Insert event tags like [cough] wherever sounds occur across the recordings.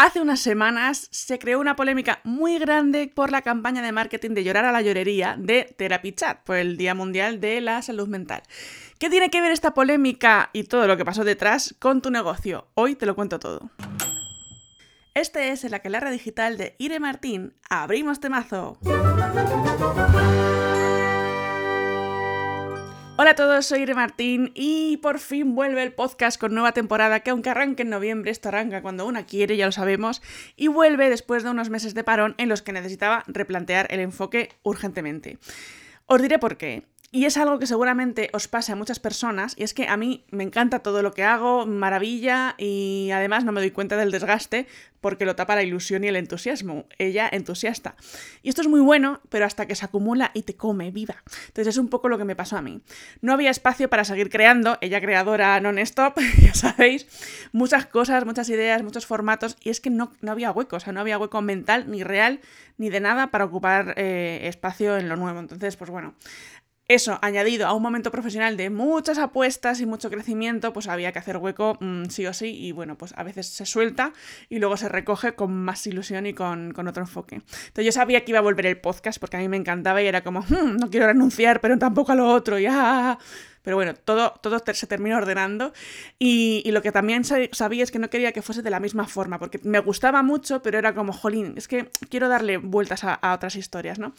Hace unas semanas se creó una polémica muy grande por la campaña de marketing de llorar a la llorería de Therapy Chat por el Día Mundial de la Salud Mental. ¿Qué tiene que ver esta polémica y todo lo que pasó detrás con tu negocio? Hoy te lo cuento todo. Este es el Aquelarra Digital de Ire Martín. ¡Abrimos temazo! Hola a todos, soy Ire Martín y por fin vuelve el podcast con nueva temporada que aunque arranque en noviembre, esto arranca cuando una quiere, ya lo sabemos, y vuelve después de unos meses de parón en los que necesitaba replantear el enfoque urgentemente. Os diré por qué. Y es algo que seguramente os pase a muchas personas, y es que a mí me encanta todo lo que hago, maravilla, y además no me doy cuenta del desgaste porque lo tapa la ilusión y el entusiasmo. Ella entusiasta. Y esto es muy bueno, pero hasta que se acumula y te come viva. Entonces es un poco lo que me pasó a mí. No había espacio para seguir creando, ella creadora non-stop, [laughs] ya sabéis, muchas cosas, muchas ideas, muchos formatos, y es que no, no había hueco, o sea, no había hueco mental, ni real, ni de nada para ocupar eh, espacio en lo nuevo. Entonces, pues bueno, eso, añadido a un momento profesional de muchas apuestas y mucho crecimiento, pues había que hacer hueco mm, sí o sí y bueno, pues a veces se suelta y luego se recoge con más ilusión y con, otro enfoque. Entonces yo sabía que iba a volver el podcast porque a mí me encantaba y era como, hmm, no quiero renunciar, pero tampoco a lo otro, ya. Pero bueno, todo, todo se terminó ordenando. Y, lo que también sabía es que no quería que fuese de la misma forma, porque me gustaba mucho, pero era como, jolín, es que quiero darle vueltas a, otras historias, ¿no?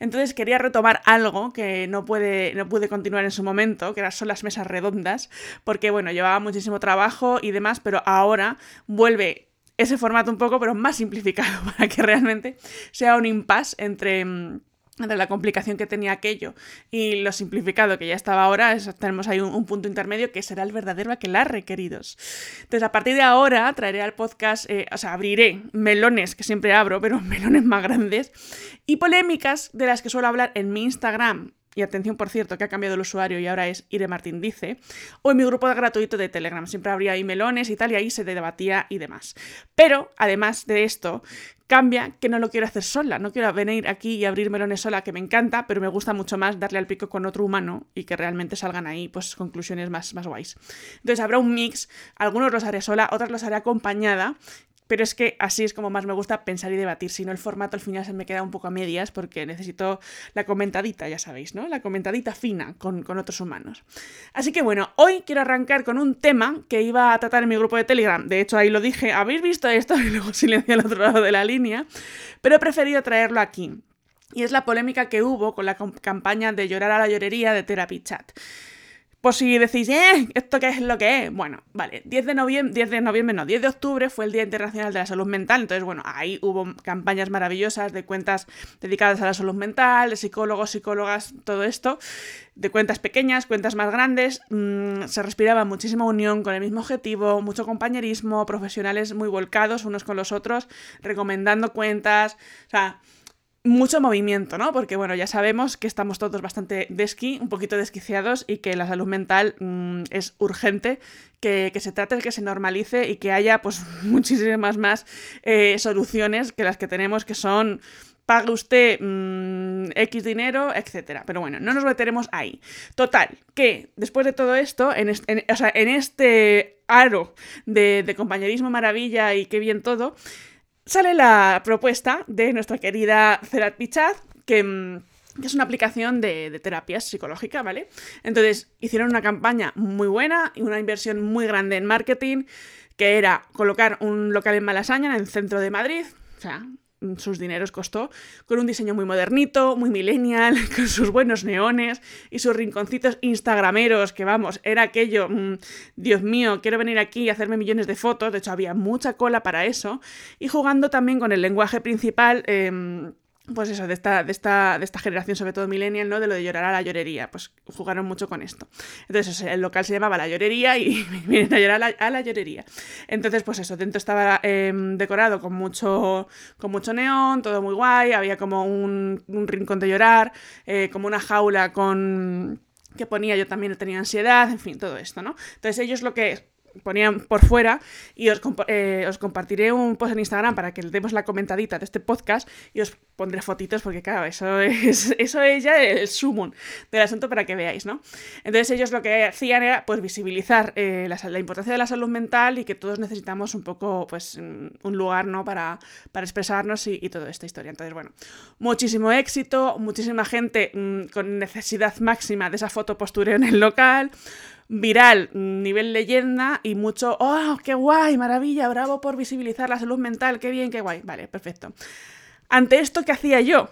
Entonces quería retomar algo que no puede, no pude continuar en su momento, que eran son las mesas redondas, porque bueno, llevaba muchísimo trabajo y demás, pero ahora vuelve ese formato un poco, pero más simplificado, [laughs] para que realmente sea un impasse entre de la complicación que tenía aquello y lo simplificado que ya estaba ahora, tenemos ahí un, punto intermedio que será el verdadero aquelarre, queridos. Entonces, a partir de ahora traeré al podcast, eh, o sea, abriré melones que siempre abro, pero [laughs] melones más grandes y polémicas de las que suelo hablar en mi Instagram y atención por cierto que ha cambiado el usuario y ahora es Ire Martín Dice, o en mi grupo gratuito de Telegram. Siempre habría ahí melones y tal, y ahí se debatía y demás. Pero, además de esto, cambia que no lo quiero hacer sola. No quiero venir aquí y abrir melones sola, que me encanta, pero me gusta mucho más darle al pico con otro humano y que realmente salgan ahí pues conclusiones más, más guays. Entonces habrá un mix, algunos los haré sola, otros los haré acompañada, pero es que así es como más me gusta pensar y debatir. Si no, el formato al final se me queda un poco a medias porque necesito la comentadita, ya sabéis, ¿no? La comentadita fina con, con, otros humanos. Así que bueno, hoy quiero arrancar con un tema que iba a tratar en mi grupo de Telegram. De hecho, ahí lo dije, ¿habéis visto esto? [laughs] Y luego silencié al otro lado de la línea. Pero he preferido traerlo aquí. Y es la polémica que hubo con la campaña de llorar a la llorería de Therapy Chat. Pues si decís, ¿eh? ¿Esto qué es lo que es? Bueno, vale, 10 de noviembre, 10 de noviembre, no, 10 de octubre fue el Día Internacional de la Salud Mental, entonces, bueno, ahí hubo campañas maravillosas de cuentas dedicadas a la salud mental, de psicólogos, psicólogas, todo esto, de cuentas pequeñas, cuentas más grandes, mm, se respiraba muchísima unión con el mismo objetivo, mucho compañerismo, profesionales muy volcados unos con los otros, recomendando cuentas, o sea mucho movimiento, ¿no? Porque, bueno, ya sabemos que estamos todos bastante desqui, un poquito desquiciados y que la salud mental mm, es urgente, que, se trate que se normalice y que haya, pues, [laughs] muchísimas más eh, soluciones que las que tenemos, que son pague usted mm, X dinero, etcétera. Pero bueno, no nos meteremos ahí. Total, que después de todo esto, en, o sea, en este aro de, de compañerismo maravilla y qué bien todo, sale la propuesta de nuestra querida Chat, que, mm, que es una aplicación de, de, terapia psicológica, ¿vale? Entonces hicieron una campaña muy buena y una inversión muy grande en marketing, que era colocar un local en Malasaña, en el centro de Madrid, o sea, sus dineros costó, con un diseño muy modernito, muy millennial, [laughs] con sus buenos neones y sus rinconcitos instagrameros, que vamos, era aquello, mm, Dios mío, quiero venir aquí y hacerme millones de fotos, de hecho había mucha cola para eso, y jugando también con el lenguaje principal. Em, pues eso, de esta, de esta, de esta generación, sobre todo millennial, ¿no? De lo de llorar a la llorería. Pues jugaron mucho con esto. Entonces, el local se llamaba La Llorería y [laughs] vienen a llorar a la, llorería. Entonces, pues eso, dentro estaba em, decorado con mucho, con mucho neón, todo muy guay, había como un, un rincón de llorar, eh, como una jaula con que ponía yo también tenía ansiedad, en fin, todo esto, ¿no? Entonces ellos lo que ponían por fuera y os, eh, os, compartiré un post en Instagram para que le demos la comentadita de este podcast y os pondré fotitos porque claro, eso [laughs] es, eso es ya el sumum del asunto para que veáis, ¿no? Entonces ellos lo que hacían era pues visibilizar eh, la, importancia de la salud mental y que todos necesitamos un poco pues un lugar, ¿no? Para, para expresarnos y, toda esta historia. Entonces, bueno, muchísimo éxito, muchísima gente mm, con necesidad máxima de esa foto postureo en el local, viral, nivel leyenda y mucho, ¡oh, qué guay, maravilla, bravo por visibilizar la salud mental, qué bien, qué guay! Vale, perfecto. Ante esto, ¿qué hacía yo?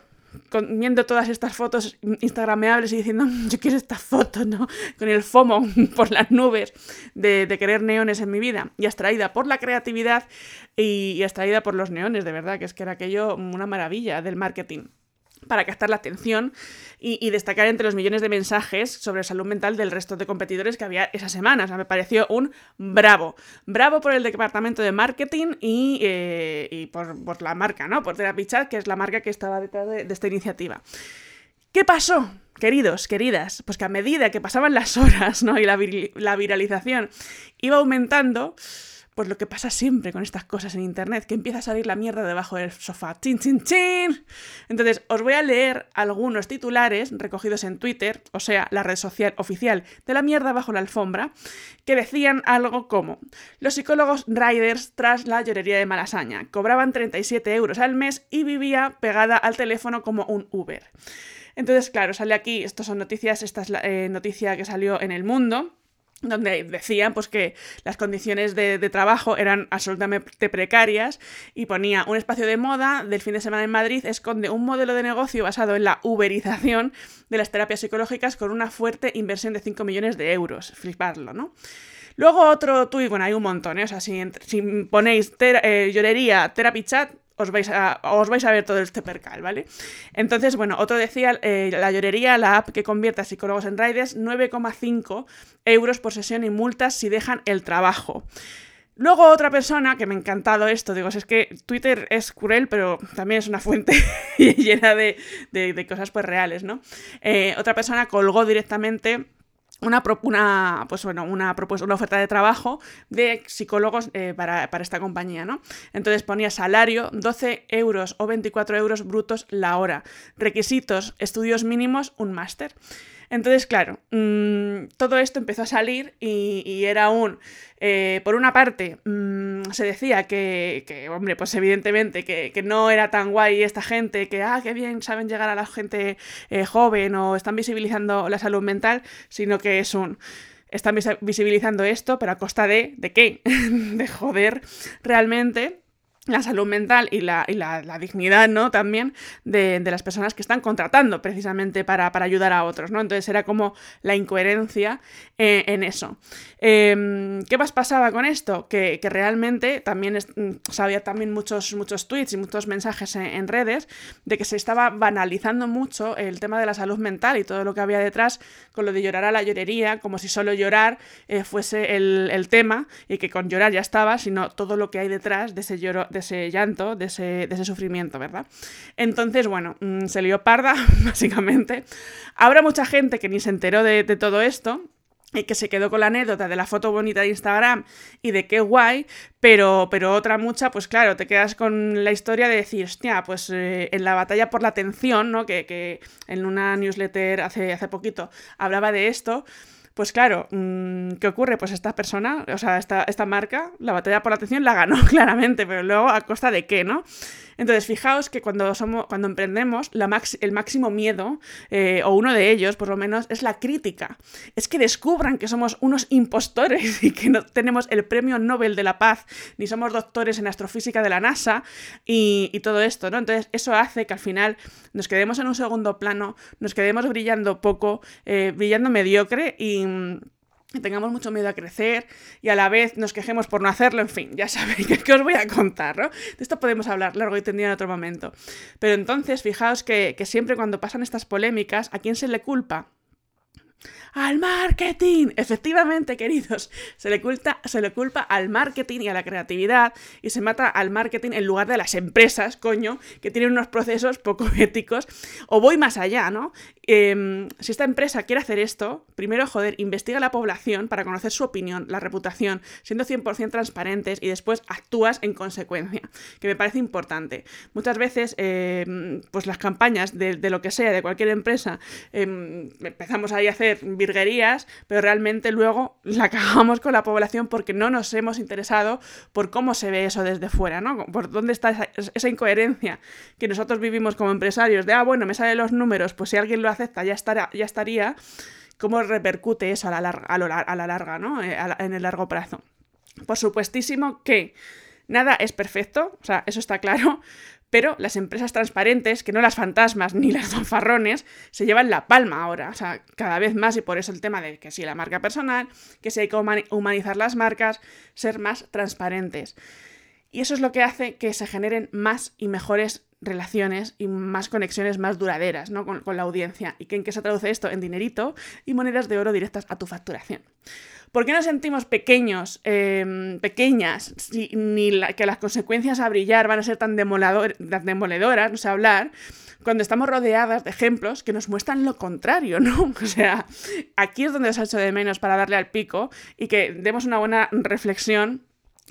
viendo todas estas fotos instagrameables y diciendo, mm, yo quiero esta foto, ¿no? Con el FOMO [laughs] por las nubes de, querer neones en mi vida. Y abstraída por la creatividad y, y por los neones, de verdad, que es que era aquello una maravilla del marketing para captar la atención y, destacar entre los millones de mensajes sobre salud mental del resto de competidores que había esa semana. O sea, me pareció un bravo. Bravo por el departamento de marketing y, eh, por, la marca, ¿no? Por Therapy que es la marca que estaba detrás de, de esta iniciativa. ¿Qué pasó? Queridos, queridas, pues que a medida que pasaban las horas ¿no? y la, la viralización iba aumentando, pues lo que pasa siempre con estas cosas en internet, que empieza a salir la mierda debajo del sofá. ¡Chin, chin, chin! Entonces, os voy a leer algunos titulares recogidos en Twitter, o sea, la red social oficial de la mierda bajo la alfombra, que decían algo como: Los psicólogos riders tras la llorería de Malasaña cobraban 37 euros al mes y vivía pegada al teléfono como un Uber. Entonces, claro, sale aquí, estas son noticias, esta es la eh, noticia que salió en el mundo donde decían pues, que las condiciones de, trabajo eran absolutamente precarias y ponía un espacio de moda del fin de semana en Madrid esconde un modelo de negocio basado en la uberización de las terapias psicológicas con una fuerte inversión de 5 millones de euros. Fliparlo, ¿no? Luego otro tuit, bueno, hay un montón, ¿eh? O sea, si, ponéis eh, llorería, therapy chat, os vais, a, os vais a ver todo este percal, ¿vale? Entonces, bueno, otro decía, eh, la llorería, la app que convierte a psicólogos en riders, 9,5 euros por sesión y multas si dejan el trabajo. Luego otra persona, que me ha encantado esto, digo, es que Twitter es cruel, pero también es una fuente [laughs] llena de, de, cosas pues reales, ¿no? Eh, otra persona colgó directamente una, una, pues bueno, una, propuesta, una oferta de trabajo de psicólogos eh, para, esta compañía, ¿no? Entonces ponía salario 12 euros o 24 euros brutos la hora. Requisitos, estudios mínimos, un máster. Entonces, claro, mm, todo esto empezó a salir y, era un, eh, por una parte, mm, se decía que, hombre, pues evidentemente que, no era tan guay esta gente, que, ah, qué bien saben llegar a la gente eh, joven o están visibilizando la salud mental, sino que es un están visibilizando esto, pero a costa de, ¿de qué? [laughs] de joder realmente la salud mental y la, dignidad, ¿no? También de, las personas que están contratando precisamente para, ayudar a otros, ¿no? Entonces era como la incoherencia eh, en eso. Em, ¿Qué más pasaba con esto? Que, realmente también mm, había también muchos, muchos tweets y muchos mensajes en, redes de que se estaba banalizando mucho el tema de la salud mental y todo lo que había detrás con lo de llorar a la llorería, como si solo llorar eh, fuese el, el tema y que con llorar ya estaba, sino todo lo que hay detrás de ese lloro de ese llanto, de ese, de ese sufrimiento, ¿verdad? Entonces, bueno, mm, se lió parda, [laughs] básicamente. Habrá mucha gente que ni se enteró de, todo esto, y que se quedó con la anécdota de la foto bonita de Instagram y de qué guay, pero, pero otra mucha, pues claro, te quedas con la historia de decir, hostia, pues eh, en la batalla por la atención, ¿no? Que, que, en una newsletter hace, hace poquito hablaba de esto, pues claro, mm, ¿qué ocurre? Pues esta persona, o sea, esta, esta marca, la batalla por la atención la ganó [laughs] claramente, pero luego a costa de qué, ¿no? Entonces, fijaos que cuando, somos, cuando emprendemos, el máximo miedo, eh, o uno de ellos, por lo menos, es la crítica. Es que descubran que somos unos impostores [laughs] y que no tenemos el premio Nobel de la Paz, ni somos doctores en astrofísica de la NASA y, todo esto, ¿no? Entonces, eso hace que al final nos quedemos en un segundo plano, nos quedemos brillando poco, eh, brillando mediocre y tengamos mucho miedo a crecer y a la vez nos quejemos por no hacerlo, en fin, ya [laughs] sabéis que, os voy a contar, ¿no? De esto podemos hablar largo y tendido en otro momento. Pero entonces, fijaos que siempre cuando pasan estas polémicas, ¿a quién se le culpa? Al marketing. Efectivamente, queridos, se le, culpa, se le culpa al marketing y a la creatividad y se mata al marketing en lugar de las empresas, coño, que tienen unos procesos poco [laughs] éticos. O voy más allá, ¿no? Em, si esta empresa quiere hacer esto, primero, joder, investiga la población para conocer su opinión, la reputación, siendo 100% transparentes y después actúas en consecuencia, que me parece importante. Muchas veces, em, pues las campañas de, de, lo que sea, de cualquier empresa, em, empezamos ahí a hacer virguerías, pero realmente luego la [laughs] cagamos con la población porque no nos hemos interesado por cómo se ve eso desde fuera, ¿no? Por dónde está esa, incoherencia que nosotros vivimos como empresarios, de, ah, bueno, me salen los números, pues si alguien lo acepta, ya, estará, ya estaría, ¿cómo repercute eso a la larga, a, lo, a la larga ¿no? Eh, en el largo plazo? Por supuestísimo que nada es perfecto, o sea, eso está claro, pero las empresas transparentes, que no las fantasmas [laughs] ni las fanfarrones, se llevan la palma ahora, o sea, cada vez más, y por eso el tema de que si la marca personal, que si hay que humanizar las marcas, ser más transparentes. Y eso es lo que hace que se generen más y mejores relaciones y más conexiones más duraderas ¿no? con, la audiencia. ¿Y que, en qué se traduce esto? En dinerito y monedas de oro directas a tu facturación. ¿Por qué nos sentimos pequeños, eh, pequeñas, si, ni que las consecuencias a brillar van a ser tan, tan demoledoras, no sé hablar, cuando estamos rodeadas de ejemplos que nos muestran lo contrario, ¿no? [laughs] O sea, aquí es donde ha hecho de menos para darle al pico y que demos una buena reflexión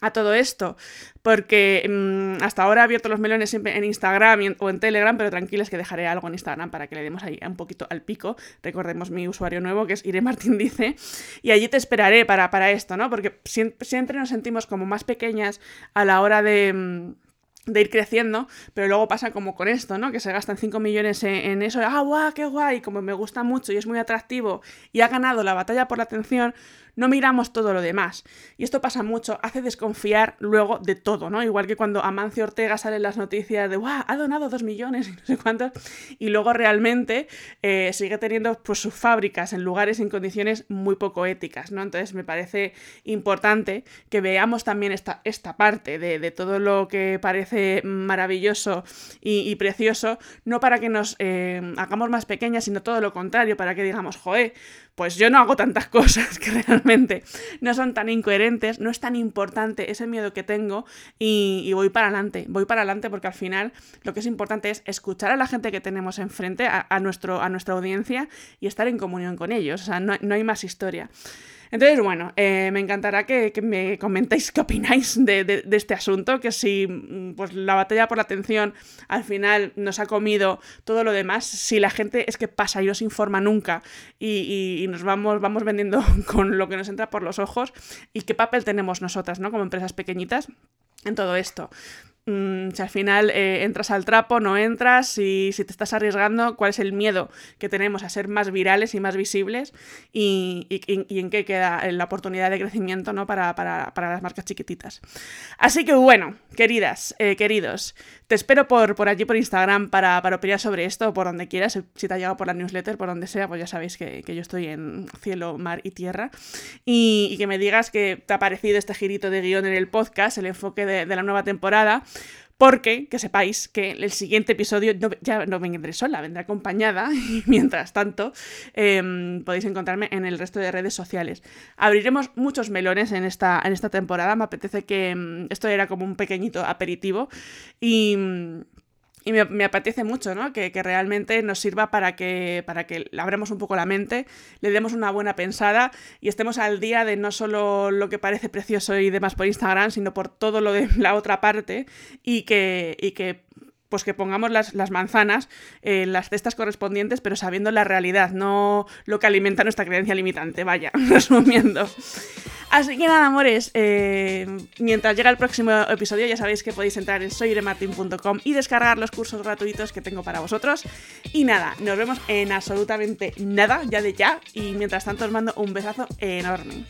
a todo esto, porque mmm, hasta ahora he abierto los melones siempre en Instagram o en Telegram, pero tranquiles que dejaré algo en Instagram para que le demos ahí un poquito al pico. Recordemos mi usuario nuevo, que es Ire Martín [laughs] Dice, y allí te esperaré para, para esto, ¿no? Porque siempre, siempre nos sentimos como más pequeñas a la hora de... Mmm, de ir creciendo, pero luego pasa como con esto, ¿no? Que se gastan 5 millones en, eso, ah, guau, qué guay, como me gusta mucho y es muy atractivo y ha ganado la batalla por la atención, no miramos todo lo demás. Y esto pasa mucho, hace desconfiar luego de todo, ¿no? Igual que cuando Amancio Ortega sale en las noticias de, ¡guau! Ha donado dos millones [laughs] y no sé cuántos, y luego realmente eh, sigue teniendo pues, sus fábricas en lugares en condiciones muy poco éticas, ¿no? Entonces me parece importante que veamos también esta, esta parte de, de todo lo que parece maravilloso y, precioso, no para que nos eh, hagamos más pequeñas, sino todo lo contrario, para que digamos, joe, pues yo no hago tantas [laughs] cosas que realmente no son tan incoherentes, no es tan importante ese miedo que tengo y, voy para adelante, voy para adelante porque al final lo que es importante es escuchar a la gente que tenemos enfrente, a, a, nuestro, a nuestra audiencia y estar en comunión con ellos, o sea, no, no hay más historia. Entonces, bueno, eh, me encantará que, que, me comentéis qué opináis de, de, este asunto, que si mm, pues, la batalla por la atención al final nos ha comido todo lo demás, si la gente es que pasa y no se informa nunca y, y, y nos vamos, vamos vendiendo [laughs] con lo que nos entra por los ojos y qué papel tenemos nosotras, ¿no? Como empresas pequeñitas en todo esto. Mm, si al final eh, entras al trapo, no entras, si, si, te estás arriesgando, cuál es el miedo que tenemos a ser más virales y más visibles y, y, y en qué queda la oportunidad de crecimiento ¿no? para, para, para, las marcas chiquititas. Así que bueno, queridas, eh, queridos, te espero por, por allí por Instagram para, para opinar sobre esto o por donde quieras, si te ha llegado por la newsletter, por donde sea, pues ya sabéis que, que yo estoy en cielo, mar y tierra y, y, que me digas que te ha parecido este girito de guion en el podcast, el enfoque de, de la nueva temporada porque que sepáis que el siguiente episodio ya no vendré sola, vendré acompañada [laughs] y mientras tanto eh, podéis encontrarme en el resto de redes sociales. Abriremos muchos melones en esta, en esta temporada, me apetece que eh, esto era como un pequeñito aperitivo y y me, apetece mucho, ¿no? Que, que, realmente nos sirva para que, para que abramos un poco la mente, le demos una buena pensada y estemos al día de no solo lo que parece precioso y demás por Instagram, sino por todo lo de la otra parte y que, y que pues que pongamos las, las manzanas en eh, las cestas correspondientes, pero sabiendo la realidad, no lo que alimenta nuestra creencia limitante, vaya, [laughs] resumiendo. Así que nada, amores, eh, mientras llega el próximo episodio ya sabéis que podéis entrar en soyremartin.com y descargar los cursos gratuitos que tengo para vosotros. Y nada, nos vemos en absolutamente nada, ya de ya, y mientras tanto os mando un besazo enorme.